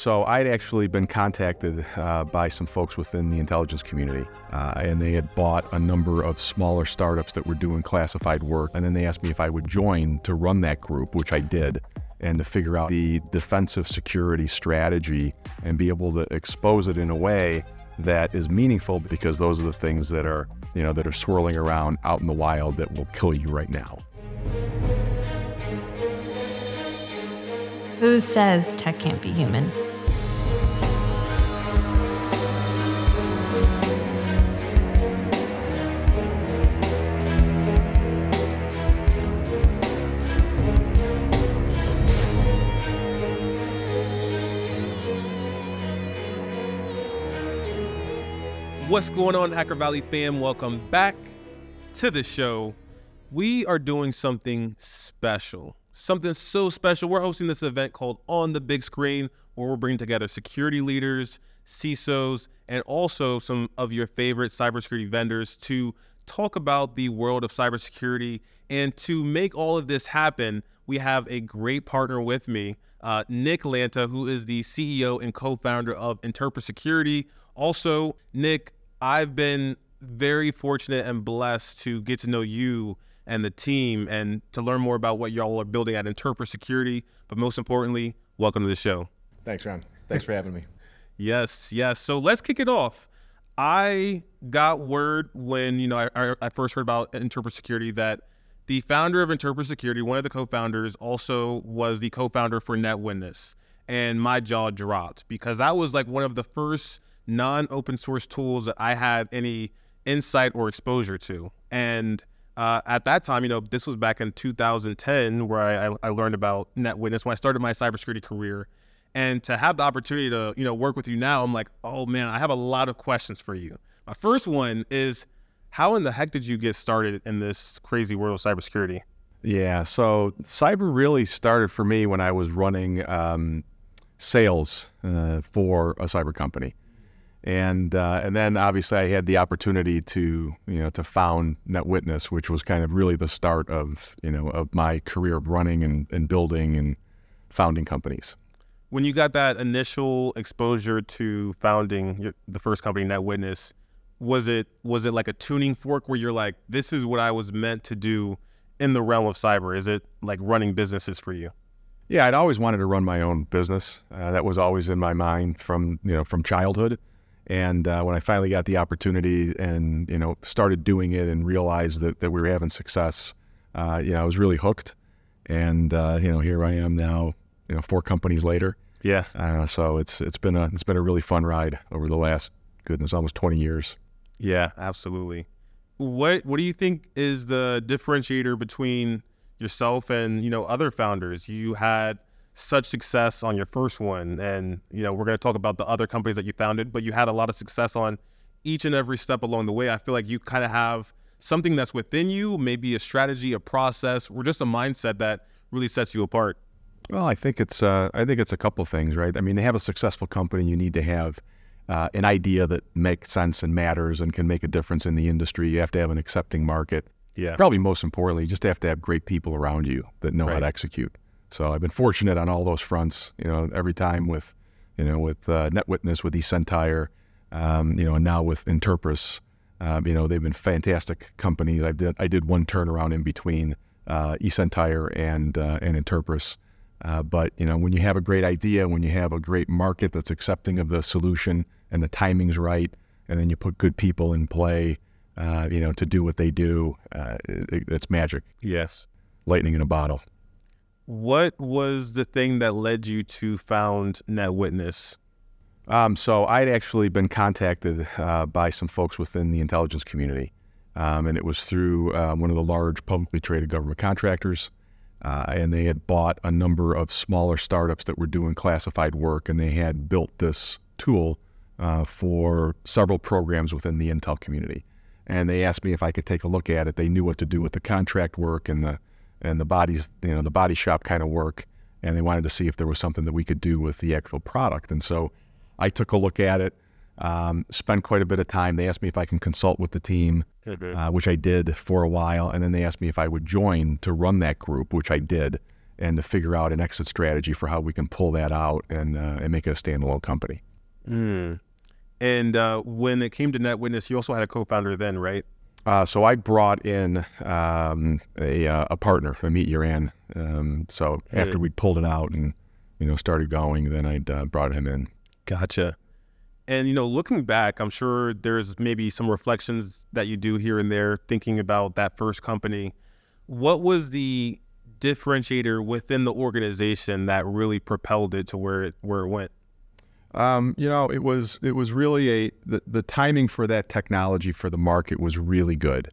So I'd actually been contacted uh, by some folks within the intelligence community, uh, and they had bought a number of smaller startups that were doing classified work. And then they asked me if I would join to run that group, which I did, and to figure out the defensive security strategy and be able to expose it in a way that is meaningful because those are the things that are, you know, that are swirling around out in the wild that will kill you right now. Who says tech can't be human? What's going on, Hacker Valley fam? Welcome back to the show. We are doing something special something so special. We're hosting this event called On the Big Screen, where we're bringing together security leaders, CISOs, and also some of your favorite cybersecurity vendors to talk about the world of cybersecurity. And to make all of this happen, we have a great partner with me, uh, Nick Lantuh, who is the CEO and co founder of Interpres Security. Also, Nick, I've been very fortunate and blessed to get to know you and the team and to learn more about what y'all are building at Interpres Security. But most importantly, welcome to the show. Thanks, Ron. Thanks for having me. yes, yes. So let's kick it off. I got word when you know I, I first heard about Interpres Security that the founder of Interpres Security, one of the co-founders, also was the co-founder for NetWitness, and my jaw dropped because that was like one of the first non-open source tools that I had any insight or exposure to, and uh, at that time, you know, this was back in 2010 where I, I learned about NetWitness when I started my cybersecurity career. And to have the opportunity to, you know, work with you now, I'm like, oh man, I have a lot of questions for you. My first one is, how in the heck did you get started in this crazy world of cybersecurity? Yeah, so cyber really started for me when I was running um, sales uh, for a cyber company and uh, and then obviously I had the opportunity to you know to found NetWitness, which was kind of really the start of you know of my career of running and, and building and founding companies. When you got that initial exposure to founding your, the first company, NetWitness, was it was it like a tuning fork where you're like, this is what I was meant to do in the realm of cyber? Is it like running businesses for you? Yeah, I'd always wanted to run my own business. Uh, that was always in my mind from you know from childhood. And uh, when I finally got the opportunity and you know started doing it and realized that, that we were having success, uh, you know I was really hooked. And uh, you know here I am now, you know four companies later. Yeah. Uh, so it's it's been a it's been a really fun ride over the last goodness almost 20 years. Yeah, absolutely. What what do you think is the differentiator between yourself and you know other founders? You had such success on your first one and you know we're going to talk about the other companies that you founded but you had a lot of success on each and every step along the way. I feel like you kind of have something that's within you maybe a strategy a process or just a mindset that really sets you apart. Well i think it's uh, i think it's a couple things right? I mean to have a successful company you need to have uh, an idea that makes sense and matters and can make a difference in the industry. You have to have an accepting market. Yeah. Probably most importantly you just have to have great people around you that know right. how to execute so I've been fortunate on all those fronts. You know, every time with, you know, with uh, NetWitness, with eSentire, um, you know, and now with Interpres, um, you know, they've been fantastic companies. I did I did one turnaround in between uh, eSentire and uh, and Interpres. Uh, but you know, when you have a great idea, when you have a great market that's accepting of the solution and the timing's right, and then you put good people in play, uh, you know, to do what they do, uh, it, it's magic. Yes, lightning in a bottle. What was the thing that led you to found NetWitness? Um, so I'd actually been contacted uh, by some folks within the intelligence community, um, and it was through uh, one of the large publicly traded government contractors. Uh, and they had bought a number of smaller startups that were doing classified work, and they had built this tool uh, for several programs within the Intel community. And they asked me if I could take a look at it. They knew what to do with the contract work and the and the bodies, you know, the body shop kind of work, and they wanted to see if there was something that we could do with the actual product. And so I took a look at it, um, spent quite a bit of time. They asked me if I can consult with the team, uh, which I did for a while, and then they asked me if I would join to run that group, which I did. and to figure out an exit strategy for how we can pull that out and uh, and make it a standalone company. Mm. And uh, when it came to NetWitness, you also had a co-founder then, right? Uh, so I brought in um, a, uh, a partner, Amit Yoran. Um, so Hey. after we pulled it out and you know started going, then I uh, brought him in. Gotcha. And you know, looking back, I'm sure there's maybe some reflections that you do here and there, thinking about that first company. What was the differentiator within the organization that really propelled it to where it where it went? Um, you know, it was it was really a the, the timing for that technology for the market was really good.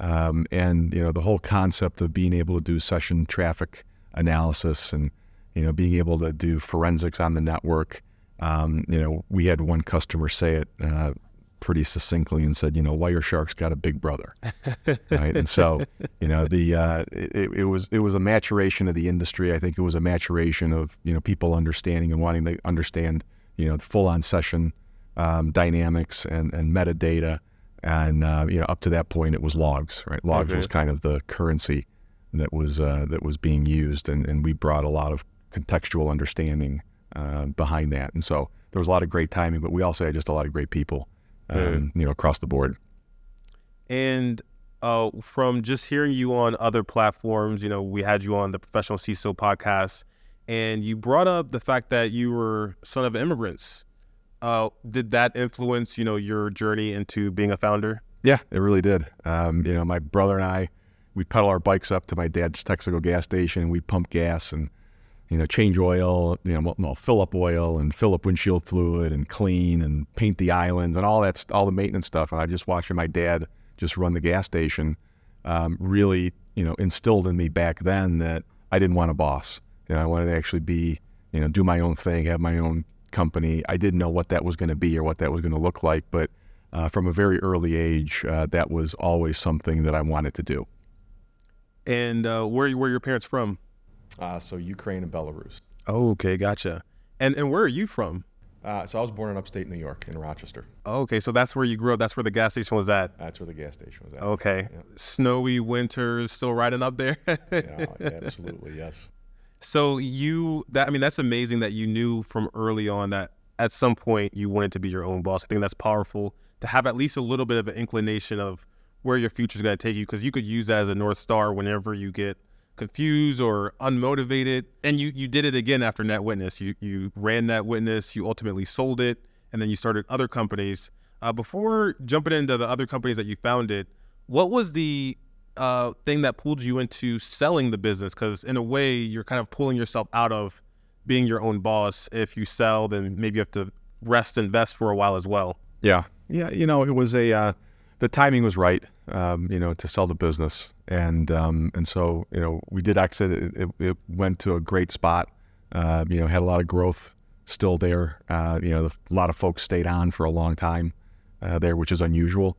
Um, and you know the whole concept of being able to do session traffic analysis and you know being able to do forensics on the network. Um, you know, we had one customer say it uh, pretty succinctly and said, you know, Wireshark's got a big brother, right? And so, you know, the uh, it, it was it was a maturation of the industry. I think it was a maturation of you know people understanding and wanting to understand you know full on session um, dynamics and and metadata. And uh, you know, up to that point, it was logs, right? Logs Okay. was kind of the currency that was uh, that was being used, and, and we brought a lot of contextual understanding uh, behind that. And so there was a lot of great timing, but we also had just a lot of great people, um, you know, across the board. And uh, from just hearing you on other platforms, you know, we had you on the Professional CISO podcast, and you brought up the fact that you were son of immigrants. Uh, did that influence, you know, your journey into being a founder? Yeah, it really did. Um, you know, my brother and I, we pedal our bikes up to my dad's Texaco gas station. And we pump gas and, you know, change oil, you know, well, fill up oil and fill up windshield fluid and clean and paint the islands and all that, all the maintenance stuff. And I just watching my dad just run the gas station um, really, you know, instilled in me back then that I didn't want a boss. You know, I wanted to actually be, you know, do my own thing, have my own company. I didn't know what that was going to be or what that was going to look like, but uh, from a very early age, uh, that was always something that I wanted to do. And uh, where where your parents from? Uh, so Ukraine and Belarus. Oh, okay, gotcha. And and where are you from? Uh, so I was born in upstate New York in Rochester. Oh, okay, so that's where you grew up. That's where the gas station was at. That's where the gas station was at. Okay, Yeah. snowy winters, still riding up there. Yeah, absolutely, yes. So you that I mean that's amazing that you knew from early on that at some point you wanted to be your own boss. I think that's powerful to have at least a little bit of an inclination of where your future is going to take you because you could use that as a north star whenever you get confused or unmotivated. And you you did it again after NetWitness. You you ran NetWitness. You ultimately sold it, and then you started other companies. Uh, before jumping into the other companies that you founded, what was the uh, thing that pulled you into selling the business? Because in a way, you're kind of pulling yourself out of being your own boss. If you sell, then maybe you have to rest and vest for a while as well. Yeah, yeah. You know, it was a uh, the timing was right. Um, you know, to sell the business, and um, and so you know we did exit. It, it, it went to a great spot. Uh, you know, had a lot of growth still there. Uh, you know, a lot of folks stayed on for a long time uh, there, which is unusual.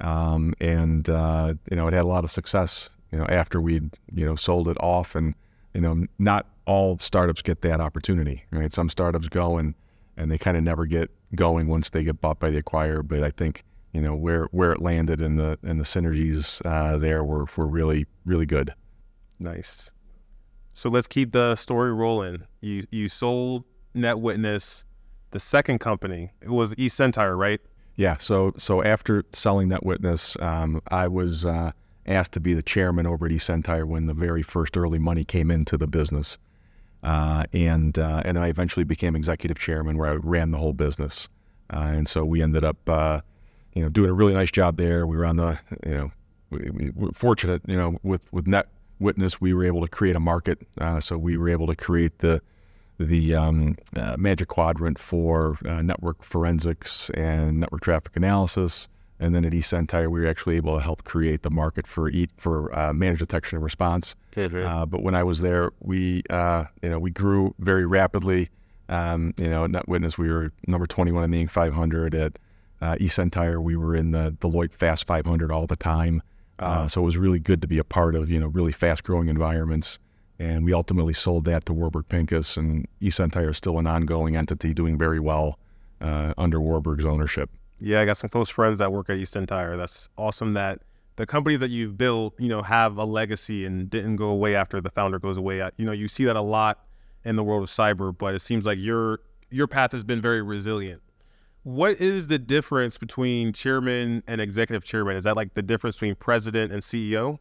Um, and uh, you know, it had a lot of success. You know, after we'd you know sold it off, and you know, not all startups get that opportunity, right? Some startups go and and they kind of never get going once they get bought by the acquirer. But I think you know where where it landed and the and the synergies uh, there were were really really good. Nice. So let's keep the story rolling. You you sold NetWitness, the second company. It was eSentire, right? Yeah. So so after selling NetWitness, um, I was uh, asked to be the chairman over at eSentire when the very first early money came into the business, uh, and uh, and then I eventually became executive chairman where I ran the whole business, uh, and so we ended up, uh, you know, doing a really nice job there. We were on the, you know, we, we were fortunate, you know, with with Net Witness, we were able to create a market, uh, so we were able to create the the um, uh, Magic Quadrant for uh, network forensics and network traffic analysis. And then at eSentire, we were actually able to help create the market for e- for uh, managed detection and response. Uh, but when I was there, we uh, you know we grew very rapidly. Um, you know, at NetWitness, we were number 21 in the Inc. 500. At uh, we were in the Deloitte Fast 500 all the time. Uh, so it was really good to be a part of you know really fast growing environments. And we ultimately sold that to Warburg Pincus, and eSentire is still an ongoing entity doing very well uh, under Warburg's ownership. Yeah, I got some close friends that work at eSentire. That's awesome that the companies that you've built, you know, have a legacy and didn't go away after the founder goes away. You know, you see that a lot in the world of cyber, but it seems like your your path has been very resilient. What is the difference between chairman and executive chairman? Is that like the difference between president and CEO?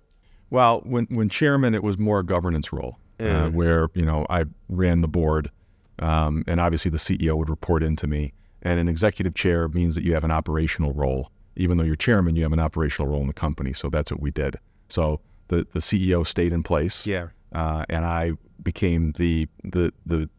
Well, when when chairman, it was more a governance role, uh, where you know I ran the board, um, and obviously the CEO would report into me. And an executive chair means that you have an operational role. Even though you're chairman, you have an operational role in the company. So that's what we did. So the the CEO stayed in place, Yeah. uh, and I became the the the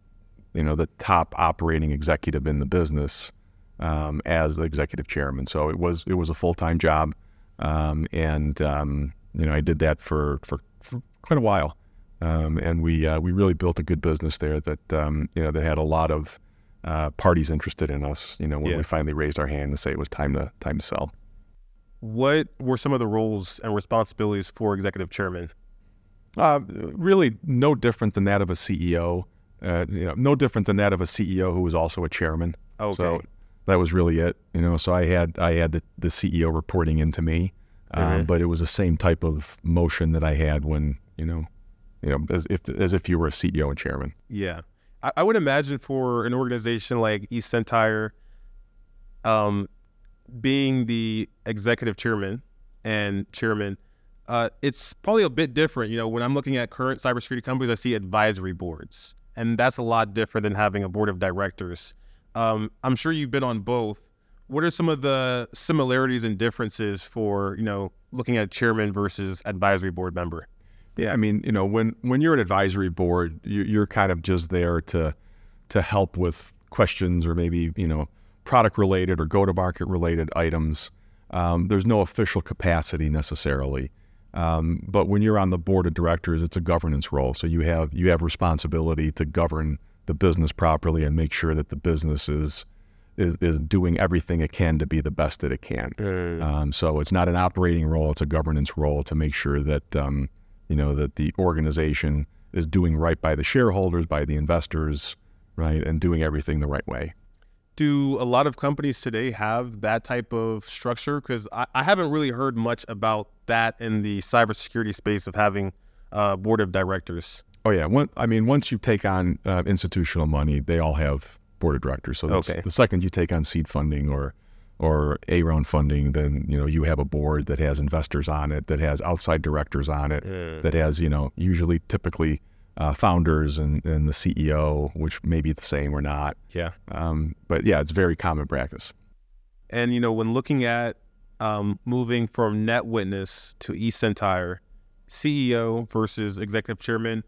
you know the top operating executive in the business um, as the executive chairman. So it was it was a full time job, um, and um, you know I did that for for, for quite a while, um, and we uh, we really built a good business there that um, you know that had a lot of uh, parties interested in us. You know when Yeah. we finally raised our hand to say it was time to time to sell. What were some of the roles and responsibilities for executive chairman? Uh, really, no different than that of a CEO. Uh, you know, no different than that of a CEO who was also a chairman. Okay. So that was really it. You know, so I had I had the, the CEO reporting into me, um, Mhm. but it was the same type of motion that I had when you know, you know, as if as if you were a CEO and chairman. Yeah. I, I would imagine for an organization like eSentire, um, being the executive chairman and chairman, uh, it's probably a bit different. You know, when I'm looking at current cybersecurity companies, I see advisory boards, and that's a lot different than having a board of directors. Um, I'm sure you've been on both. What are some of the similarities and differences for you know looking at a chairman versus advisory board member? Yeah, I mean, you know, when when you're an advisory board, you, you're kind of just there to to help with questions or maybe you know product related or go to market related items. Um, there's no official capacity necessarily, um, but when you're on the board of directors, it's a governance role. So you have you have responsibility to govern the business properly and make sure that the business is is, is doing everything it can to be the best that it can. Um, so it's not an operating role; it's a governance role to make sure that um, you know that the organization is doing right by the shareholders, by the investors, right, and doing everything the right way. do a lot of companies today have that type of structure? Because I, I haven't really heard much about that in the cybersecurity space of having a board of directors. Oh yeah, one, I mean, once you take on uh, institutional money, they all have board of directors. So Okay. the second you take on seed funding or or A round funding, then you know you have a board that has investors on it, that has outside directors on it, that has you know usually typically uh, founders and, and the CEO, which may be the same or not. Yeah. Um, but yeah, it's very common practice. And, you know, when looking at um, moving from NetWitness to eSentire, CEO versus executive chairman,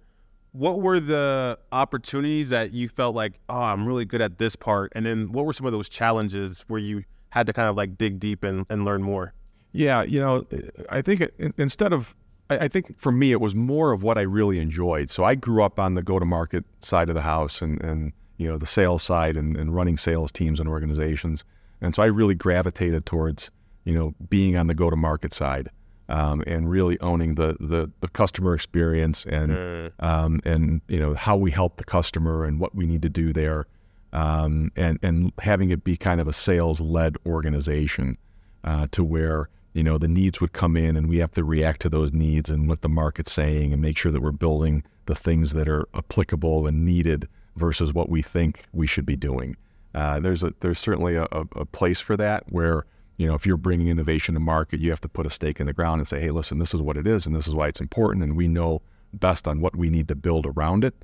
what were the opportunities that you felt like, oh, I'm really good at this part? And then what were some of those challenges where you had to kind of like dig deep and, and learn more? Yeah, you know, I think instead of, I I think for me it was more of what I really enjoyed. So I grew up on the go-to-market side of the house and, and you know the sales side and, and running sales teams and organizations, and so I really gravitated towards you know being on the go-to-market side um, and really owning the, the the customer experience and um, and you know how we help the customer and what we need to do there, um, and and having it be kind of a sales-led organization uh, to where you know the needs would come in and we have to react to those needs and what the market's saying and make sure that we're building the things that are applicable and needed versus what we think we should be doing. Uh, there's a there's certainly a, a place for that where you know if you're bringing innovation to market, you have to put a stake in the ground and say, hey, listen, this is what it is and this is why it's important, and we know best on what we need to build around it.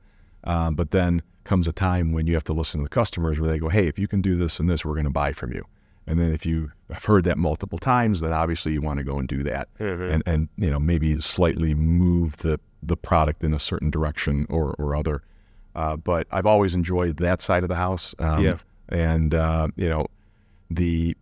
Um, but then comes a time when you have to listen to the customers where they go, hey, if you can do this and this, we're going to buy from you. And then if you have heard that multiple times, then obviously you want to go and do that, and and you know maybe slightly move the the product in a certain direction or or other. Uh, but I've always enjoyed that side of the house. Um, Yeah. And uh, you know, the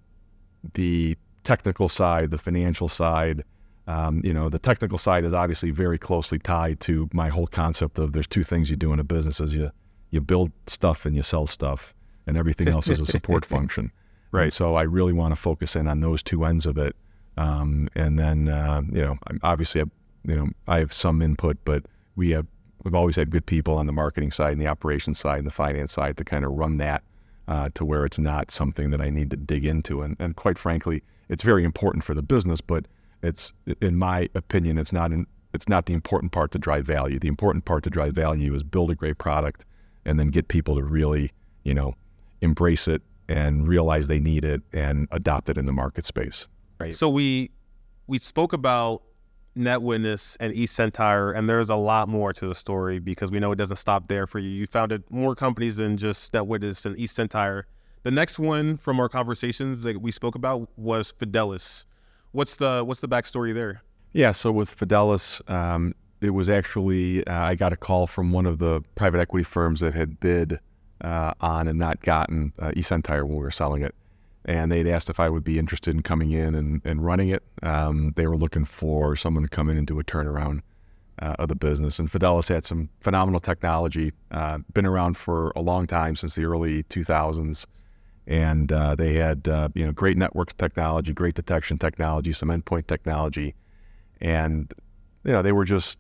the technical side, the financial side. Um, you know, the technical side is obviously very closely tied to my whole concept of there's two things you do in a business: is you you build stuff and you sell stuff, and everything else is a support function. Right. And so I really want to focus in on those two ends of it, um, and then uh, you know, obviously, I, you know, I have some input, but we have we've always had good people on the marketing side and the operations side and the finance side to kind of run that uh, to where it's not something that I need to dig into. And, and quite frankly, it's very important for the business, but it's in my opinion, it's not in, it's not the important part to drive value. The important part to drive value is build a great product and then get people to really, you know, embrace it and realize they need it and adopt it in the market space. Right. So we we spoke about NetWitness and eSentire, and there's a lot more to the story because we know it doesn't stop there for you. You founded more companies than just NetWitness and eSentire. The next one from our conversations that we spoke about was Fidelis. What's the what's the backstory there? Yeah, so with Fidelis, um, it was actually uh, I got a call from one of the private equity firms that had bid uh, on and not gotten uh, eSentire when we were selling it and they'd asked if I would be interested in coming in and, and running it. Um, they were looking for someone to come in and do a turnaround uh, of the business. And Fidelis had some phenomenal technology, uh, been around for a long time since the early 2000s, and uh, they had uh, you know great network technology, great detection technology, some endpoint technology, and you know they were just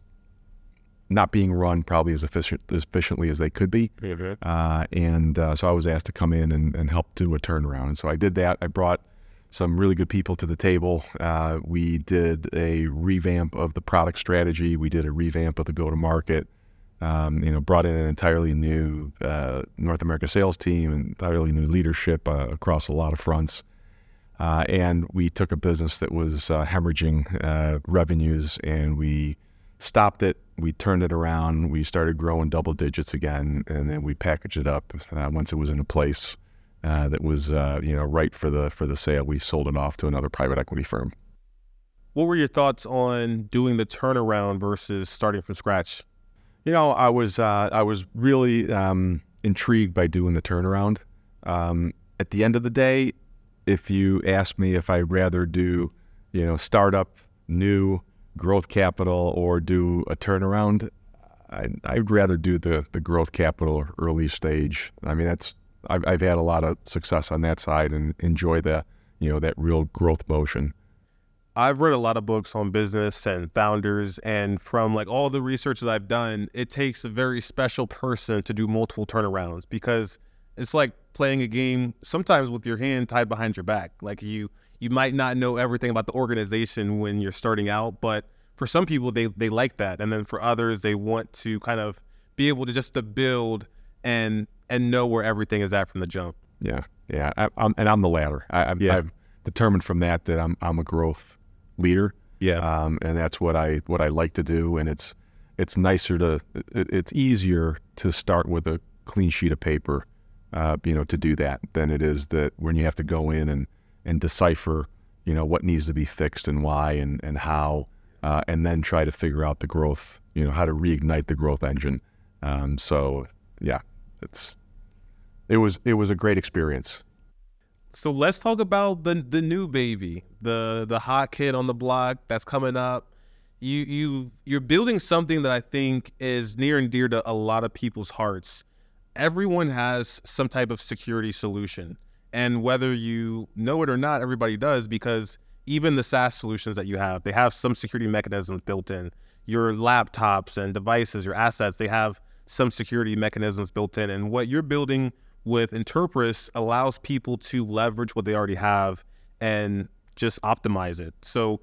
not being run probably as efficient as efficiently as they could be. Mm-hmm. Uh, and uh, so I was asked to come in and, and, help do a turnaround. And so I did that. I brought some really good people to the table. Uh, we did a revamp of the product strategy. We did a revamp of the go-to-market. Um, you know, brought in an entirely new uh, North America sales team, and entirely new leadership uh, across a lot of fronts. Uh, and we took a business that was hemorrhaging revenues, and we stopped it. We turned it around. We started growing double digits again, and then we packaged it up uh, once it was in a place uh, that was uh, you know right for the for the sale. We sold it off to another private equity firm. What were your thoughts on doing the turnaround versus starting from scratch? You know, I was uh, I was really um, intrigued by doing the turnaround. Um, at the end of the day, if you ask me if I'd rather do, you know, startup, new, growth capital or do a turnaround, I, I'd rather do the the growth capital early stage. I mean, that's I've, I've had a lot of success on that side and enjoy the you know that real growth motion. I've read a lot of books on business and founders, and from like all the research that I've done, it takes a very special person to do multiple turnarounds because it's like playing a game sometimes with your hand tied behind your back. Like you you might not know everything about the organization when you're starting out, but for some people they they like that, and then for others they want to kind of be able to just to build and and know where everything is at from the jump. Yeah, yeah, I, I'm, and I'm the latter. I, I'm, yeah. I've determined from that that I'm I'm a growth leader. Yeah, um, and that's what I what I like to do, and it's it's nicer to it, it's easier to start with a clean sheet of paper, uh, you know, to do that than it is that when you have to go in and and decipher, you know, what needs to be fixed and why and, and how, uh, and then try to figure out the growth, you know, how to reignite the growth engine. Um, so yeah, it's it was it was a great experience. So let's talk about the the new baby, the the hot kid on the block that's coming up. You you you're building something that I think is near and dear to a lot of people's hearts. Everyone has some type of security solution. And whether you know it or not, everybody does because even the SaaS solutions that you have, they have some security mechanisms built in. Your laptops and devices, your assets, they have some security mechanisms built in. And what you're building with Interpres allows people to leverage what they already have and just optimize it. So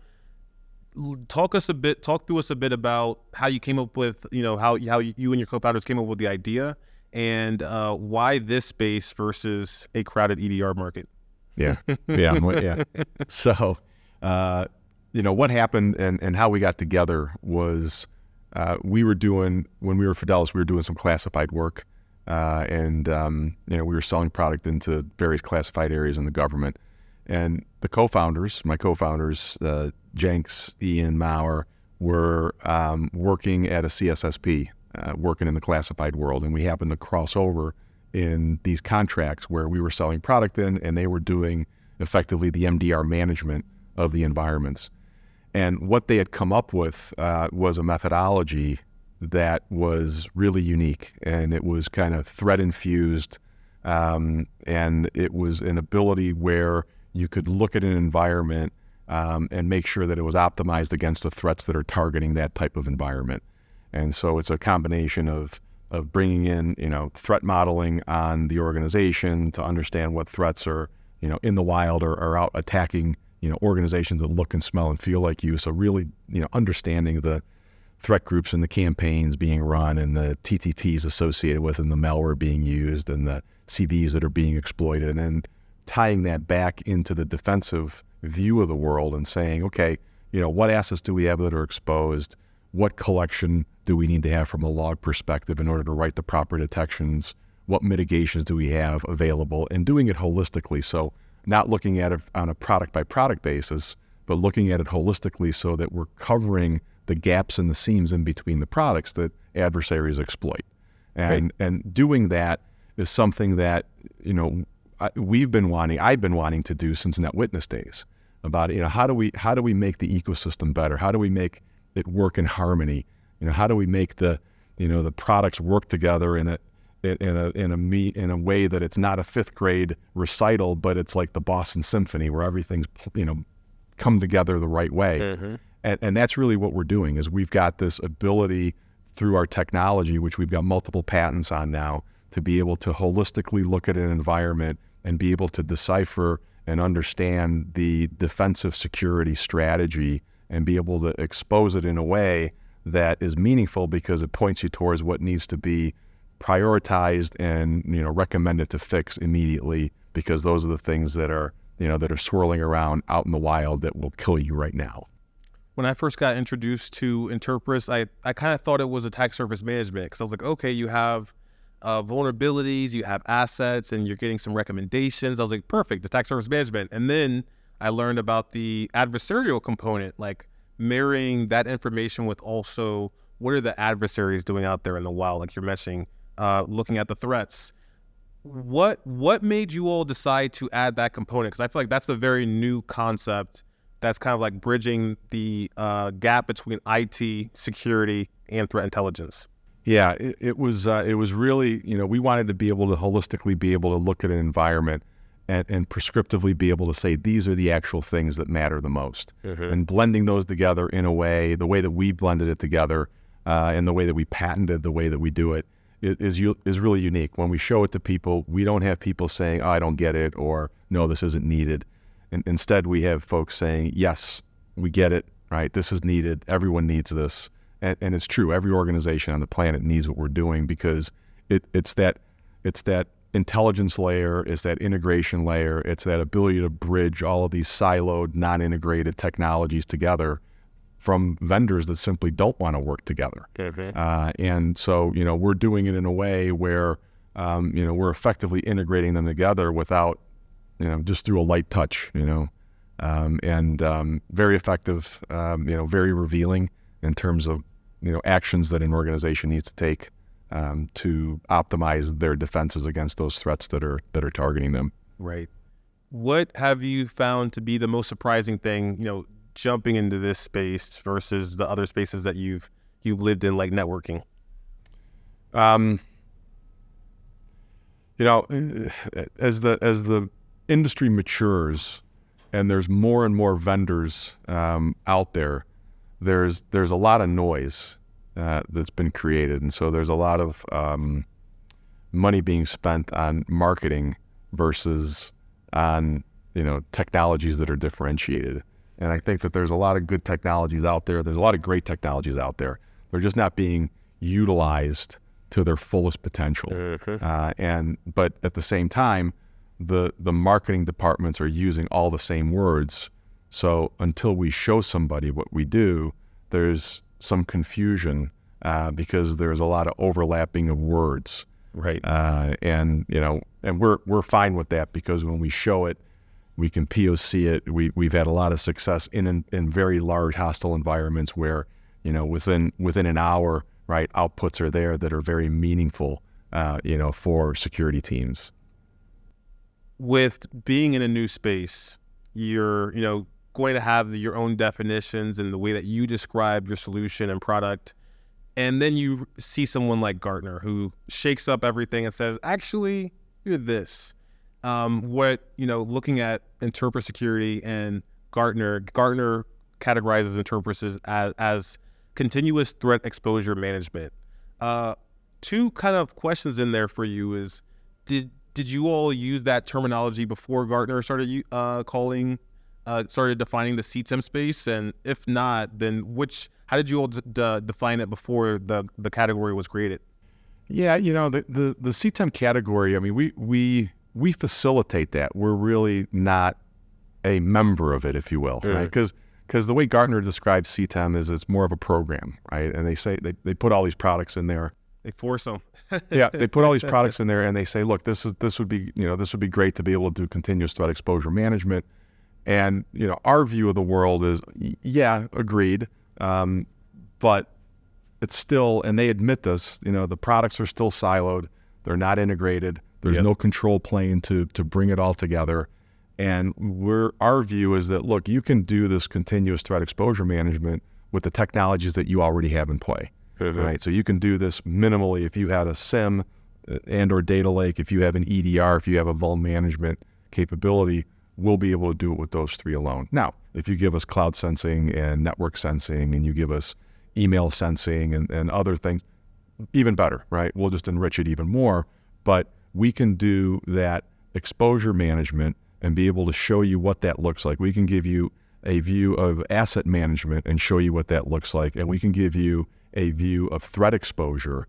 talk us a bit talk to us a bit about how you came up with you know how how you and your co-founders came up with the idea and uh, why this space versus a crowded EDR market. Yeah, yeah, yeah. So, uh, you know, what happened and, and how we got together was uh, we were doing when we were Fidelis, we were doing some classified work, uh, and um, you know, we were selling product into various classified areas in the government. And the co-founders, my co-founders, uh, Jenks, Ian Maurer, were um, working at a CSSP, uh, working in the classified world, and we happened to cross over in these contracts where we were selling product in, and they were doing effectively the MDR management of the environments. And what they had come up with uh, was a methodology that was really unique, and it was kind of threat infused, um, and it was an ability where you could look at an environment um, and make sure that it was optimized against the threats that are targeting that type of environment. And so it's a combination of of bringing in you know threat modeling on the organization to understand what threats are you know in the wild or, or out attacking you know organizations that look and smell and feel like you. So really, you know, understanding the threat groups and the campaigns being run and the TTPs associated with and the malware being used and the CVEs that are being exploited, and then tying that back into the defensive view of the world and saying, okay, you know, what assets do we have that are exposed? What collection do we need to have from a log perspective in order to write the proper detections? What mitigations do we have available? And doing it holistically. So, not looking at it on a product by product basis, but looking at it holistically so that we're covering the gaps and the seams in between the products that adversaries exploit. And, right. and doing that is something that, you know, we've been wanting, I've been wanting to do since NetWitness days about, you know, how do we, how do we make the ecosystem better? How do we make it work in harmony? You know, how do we make the, you know, the products work together in a, in a in a me in a way that it's not a fifth grade recital, but it's like the Boston Symphony where everything's you know come together the right way. Mm-hmm. And, and that's really what we're doing is we've got this ability through our technology, which we've got multiple patents on now, to be able to holistically look at an environment and be able to decipher and understand the defensive security strategy and be able to expose it in a way that is meaningful because it points you towards what needs to be prioritized and you know recommended to fix immediately because those are the things that are you know that are swirling around out in the wild that will kill you right now. When I first got introduced to Interpres, I, I kind of thought it was attack surface management because I was like, okay, you have uh, vulnerabilities, you have assets, and you're getting some recommendations. I was like, perfect, attack surface management. And then I learned about the adversarial component, like marrying that information with also what are the adversaries doing out there in the wild, like you're mentioning, uh, looking at the threats. What what made you all decide to add that component? Because I feel like that's a very new concept. That's kind of like bridging the uh, gap between IT security and threat intelligence. Yeah, it, it was uh, it was really you know we wanted to be able to holistically be able to look at an environment and, and prescriptively be able to say these are the actual things that matter the most, mm-hmm. and blending those together in a way the way that we blended it together uh, and the way that we patented the way that we do it is is really unique. When we show it to people, we don't have people saying, oh, "I don't get it," or "No, this isn't needed." And instead, we have folks saying, "Yes, we get it. Right? This is needed. Everyone needs this." And, and it's true. Every organization on the planet needs what we're doing because it, it's that it's that intelligence layer, it's that integration layer, it's that ability to bridge all of these siloed, non-integrated technologies together from vendors that simply don't want to work together. Mm-hmm. Uh, and so, you know, we're doing it in a way where, um, you know, we're effectively integrating them together without, you know, just through a light touch, you know, um, and um, very effective, um, you know, very revealing in terms of, you know, actions that an organization needs to take um, to optimize their defenses against those threats that are that are targeting them. Right. What have you found to be the most surprising thing, you know, jumping into this space versus the other spaces that you've you've lived in, like networking? Um, you know, as the as the industry matures and there's more and more vendors um, out there, there's there's a lot of noise uh, that's been created, and so there's a lot of um, money being spent on marketing versus on you know technologies that are differentiated. And I think that there's a lot of good technologies out there. There's a lot of great technologies out there. They're just not being utilized to their fullest potential. Mm-hmm. Uh, and but at the same time, the the marketing departments are using all the same words. So until we show somebody what we do, there's some confusion uh, because there's a lot of overlapping of words. Right. Uh, and you know, and we're we're fine with that because when we show it we can POC it. We we've had a lot of success in, in in, very large hostile environments where you know within within an hour, right, outputs are there that are very meaningful, uh, you know, for security teams. With being in a new space, you're you know going to have your own definitions and the way that you describe your solution and product. And then you see someone like Gartner who shakes up everything and says, actually, you're this um, what you know, looking at Interpres security and Gartner, Gartner categorizes Interpres as, as continuous threat exposure management. Uh, two kind of questions in there for you is did did you all use that terminology before Gartner started uh, calling uh, started defining the CTEM space? And if not, then which? How did you all d- d- define it before the the category was created? Yeah, you know the the the CTEM category. I mean, we we we facilitate that. We're really not a member of it, if you will, right? Because because the way Gartner describes CTEM is it's more of a program, right? And they say they, they put all these products in there. They force them. yeah, they put all these products in there, and they say, look, this is this would be you know this would be great to be able to do continuous threat exposure management. And you know our view of the world is, yeah, agreed, um, but it's still, and they admit this. You know, the products are still siloed; they're not integrated. There's Yep. no control plane to to bring it all together. And we're our view is that look, you can do this continuous threat exposure management with the technologies that you already have in play. Right. So you can do this minimally if you had a SIEM uh, and or data lake, if you have an EDR, if you have a vuln management capability, we'll be able to do it with those three alone. Now, if you give us cloud sensing and network sensing and you give us email sensing and, and other things, even better, right? We'll just enrich it even more. But we can do that exposure management and be able to show you what that looks like. We can give you a view of asset management and show you what that looks like. And we can give you a view of threat exposure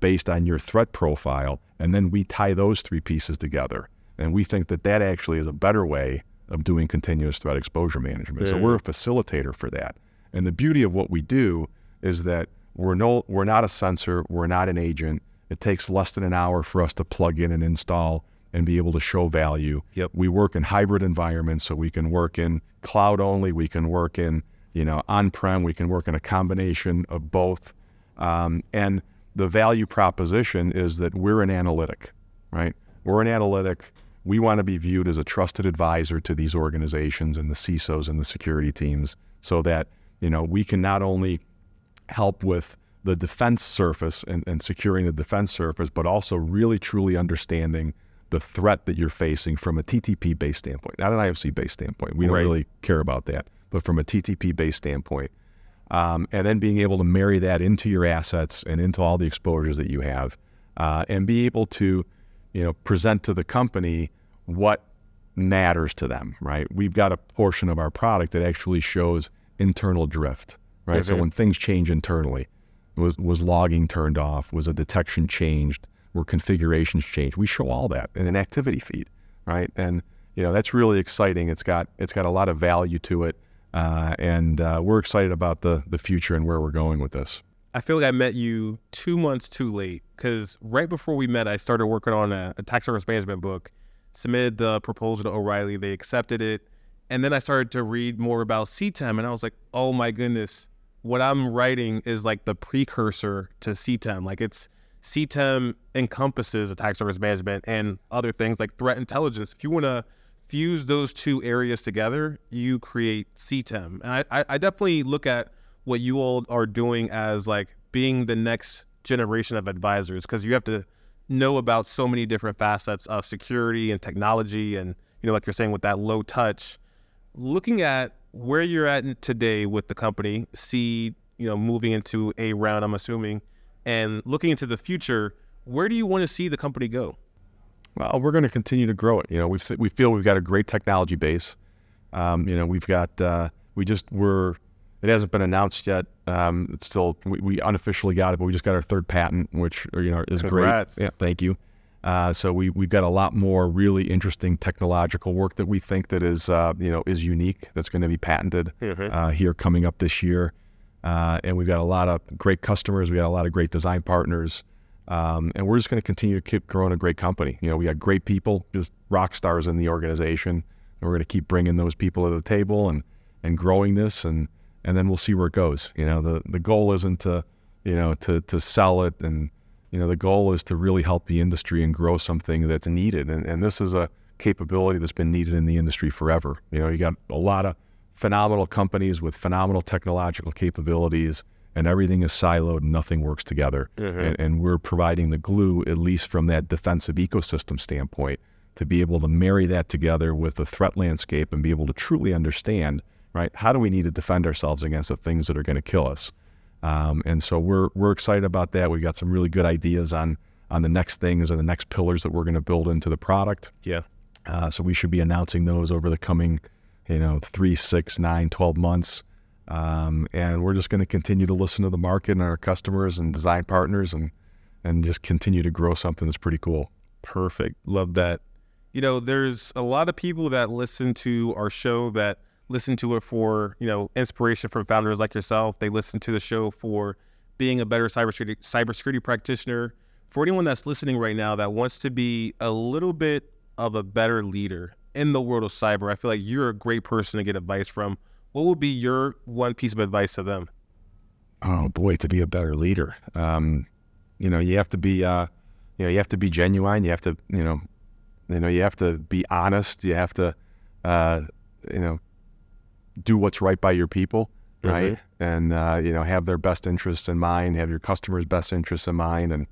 based on your threat profile. And then we tie those three pieces together. And we think that that actually is a better way of doing continuous threat exposure management. So we're a facilitator for that. And the beauty of what we do is that we're no we're not a sensor, we're not an agent. It takes less than an hour for us to plug in and install and be able to show value. Yep. We work in hybrid environments, so we can work in cloud only, we can work in, you know, on-prem, we can work in a combination of both. Um, and the value proposition is that we're an analytic, right? We're an analytic. We want to be viewed as a trusted advisor to these organizations and the CISOs and the security teams so that, you know, we can not only help with the defense surface and, and securing the defense surface, but also really truly understanding the threat that you're facing from a TTP based standpoint, not an IOC based standpoint. We don't Right. really care about that, but from a TTP based standpoint. Um, and then being able to marry that into your assets and into all the exposures that you have, uh, and be able to, you know, present to the company what matters to them. Right? We've got a portion of our product that actually shows internal drift. Right? So Mhm. when things change internally, was was logging turned off? Was a detection changed? Were configurations changed? We show all that in an activity feed, right? And you know that's really exciting. It's got it's got a lot of value to it, uh, and uh, we're excited about the the future and where we're going with this. I feel like I met you two months too late because right before we met, I started working on a, attack surface management book, submitted the proposal to O'Reilly. They accepted it. And then I started to read more about CTEM, and I was like, oh my goodness, what I'm writing is like the precursor to CTEM. Like it's CTEM encompasses attack surface management and other things like threat intelligence. If you want to fuse those two areas together, you create CTEM. And I, I, definitely look at what you all are doing as like being the next generation of advisors because you have to know about so many different facets of security and technology and you know like you're saying with that low touch looking at where you're at today with the company see you know moving into a round i'm assuming and looking into the future where do you want to see the company go Well, we're going to continue to grow it. You know, we we feel we've got a great technology base. Um, you know, we've got uh, we just we're it hasn't been announced yet. Um, it's still we, we unofficially got it, but we just got our third patent, which you know is Congrats. great. Yeah, thank you. Uh, so we we've got a lot more really interesting technological work that we think that is uh, you know is unique that's going to be patented uh, here coming up this year. Uh, and we've got a lot of great customers. We got a lot of great design partners. Um, and we're just going to continue to keep growing a great company. You know, we got great people, just rock stars in the organization, and we're going to keep bringing those people to the table and and growing this, and and then we'll see where it goes. You know, the the goal isn't to, you know, to to sell it, and you know, the goal is to really help the industry and grow something that's needed. And and this is a capability that's been needed in the industry forever. You know, you got a lot of phenomenal companies with phenomenal technological capabilities and everything is siloed and nothing works together. Mm-hmm. And, and we're providing the glue, at least from that defensive ecosystem standpoint, to be able to marry that together with the threat landscape and be able to truly understand, right? How do we need to defend ourselves against the things that are going to kill us? Um, and so we're we're excited about that. We've got some really good ideas on on the next things and the next pillars that we're going to build into the product. yeah Uh, so we should be announcing those over the coming you know, three, six, nine, 12 months. Um, and we're just going to continue to listen to the market and our customers and design partners and, and just continue to grow something that's pretty cool. Perfect. Love that. You know, there's a lot of people that listen to our show that listen to it for, you know, inspiration from founders like yourself. They listen to the show for being a better cybersecurity cybersecurity practitioner. For anyone that's listening right now that wants to be a little bit of a better leader in the world of cyber, I feel like you're a great person to get advice from. What would be your one piece of advice to them? Oh boy, to be a better leader, um, you know, you have to be, uh, you know, you have to be genuine. You have to, you know, you know, you have to be honest. You have to, uh, you know, do what's right by your people, right? Mm-hmm. And uh, you know, have their best interests in mind. Have your customers' best interests in mind. And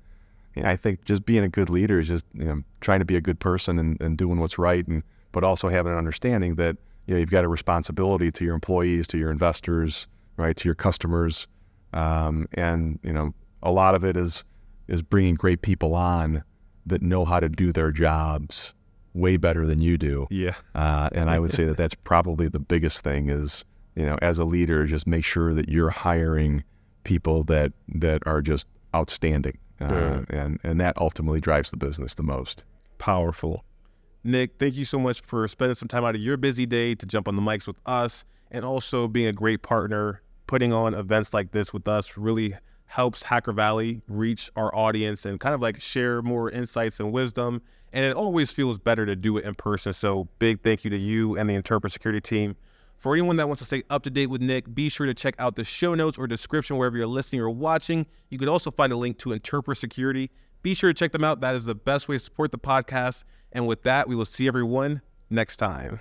you know, I think just being a good leader is just you know trying to be a good person and, and doing what's right, and but also having an understanding that you know you've got a responsibility to your employees, to your investors, right, to your customers, um, and you know a lot of it is is bringing great people on that know how to do their jobs way better than you do. Yeah. Uh, and I would say that that's probably the biggest thing is, you know, as a leader, just make sure that you're hiring people that that are just outstanding, uh, yeah. and and that ultimately drives the business the most. Powerful. Nick, thank you so much for spending some time out of your busy day to jump on the mics with us, and also being a great partner, putting on events like this with us. Really helps Hacker Valley reach our audience and kind of like share more insights and wisdom. And it always feels better to do it in person. So big thank you to you and the Interpres Security team. For anyone that wants to stay up to date with Nick, be sure to check out the show notes or description wherever you're listening or watching. You could also find a link to Interpres Security. Be sure to check them out. That is the best way to support the podcast. And with that, we will see everyone next time.